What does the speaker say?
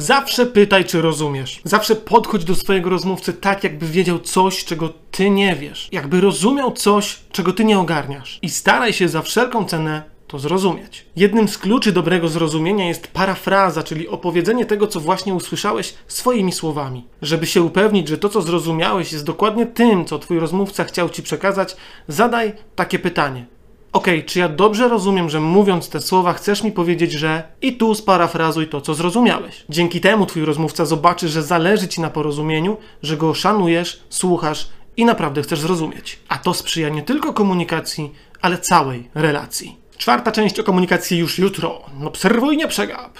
Zawsze pytaj, czy rozumiesz. Zawsze podchodź do swojego rozmówcy tak, jakby wiedział coś, czego ty nie wiesz. Jakby rozumiał coś, czego ty nie ogarniasz. I staraj się za wszelką cenę to zrozumieć. Jednym z kluczy dobrego zrozumienia jest parafraza, czyli opowiedzenie tego, co właśnie usłyszałeś swoimi słowami. Żeby się upewnić, że to, co zrozumiałeś, jest dokładnie tym, co twój rozmówca chciał ci przekazać, zadaj takie pytanie. Okej, czy ja dobrze rozumiem, że mówiąc te słowa chcesz mi powiedzieć, że i tu sparafrazuj to, co zrozumiałeś. Dzięki temu twój rozmówca zobaczy, że zależy ci na porozumieniu, że go szanujesz, słuchasz i naprawdę chcesz zrozumieć. A to sprzyja nie tylko komunikacji, ale całej relacji. Czwarta część o komunikacji już jutro. Obserwuj, nie przegap.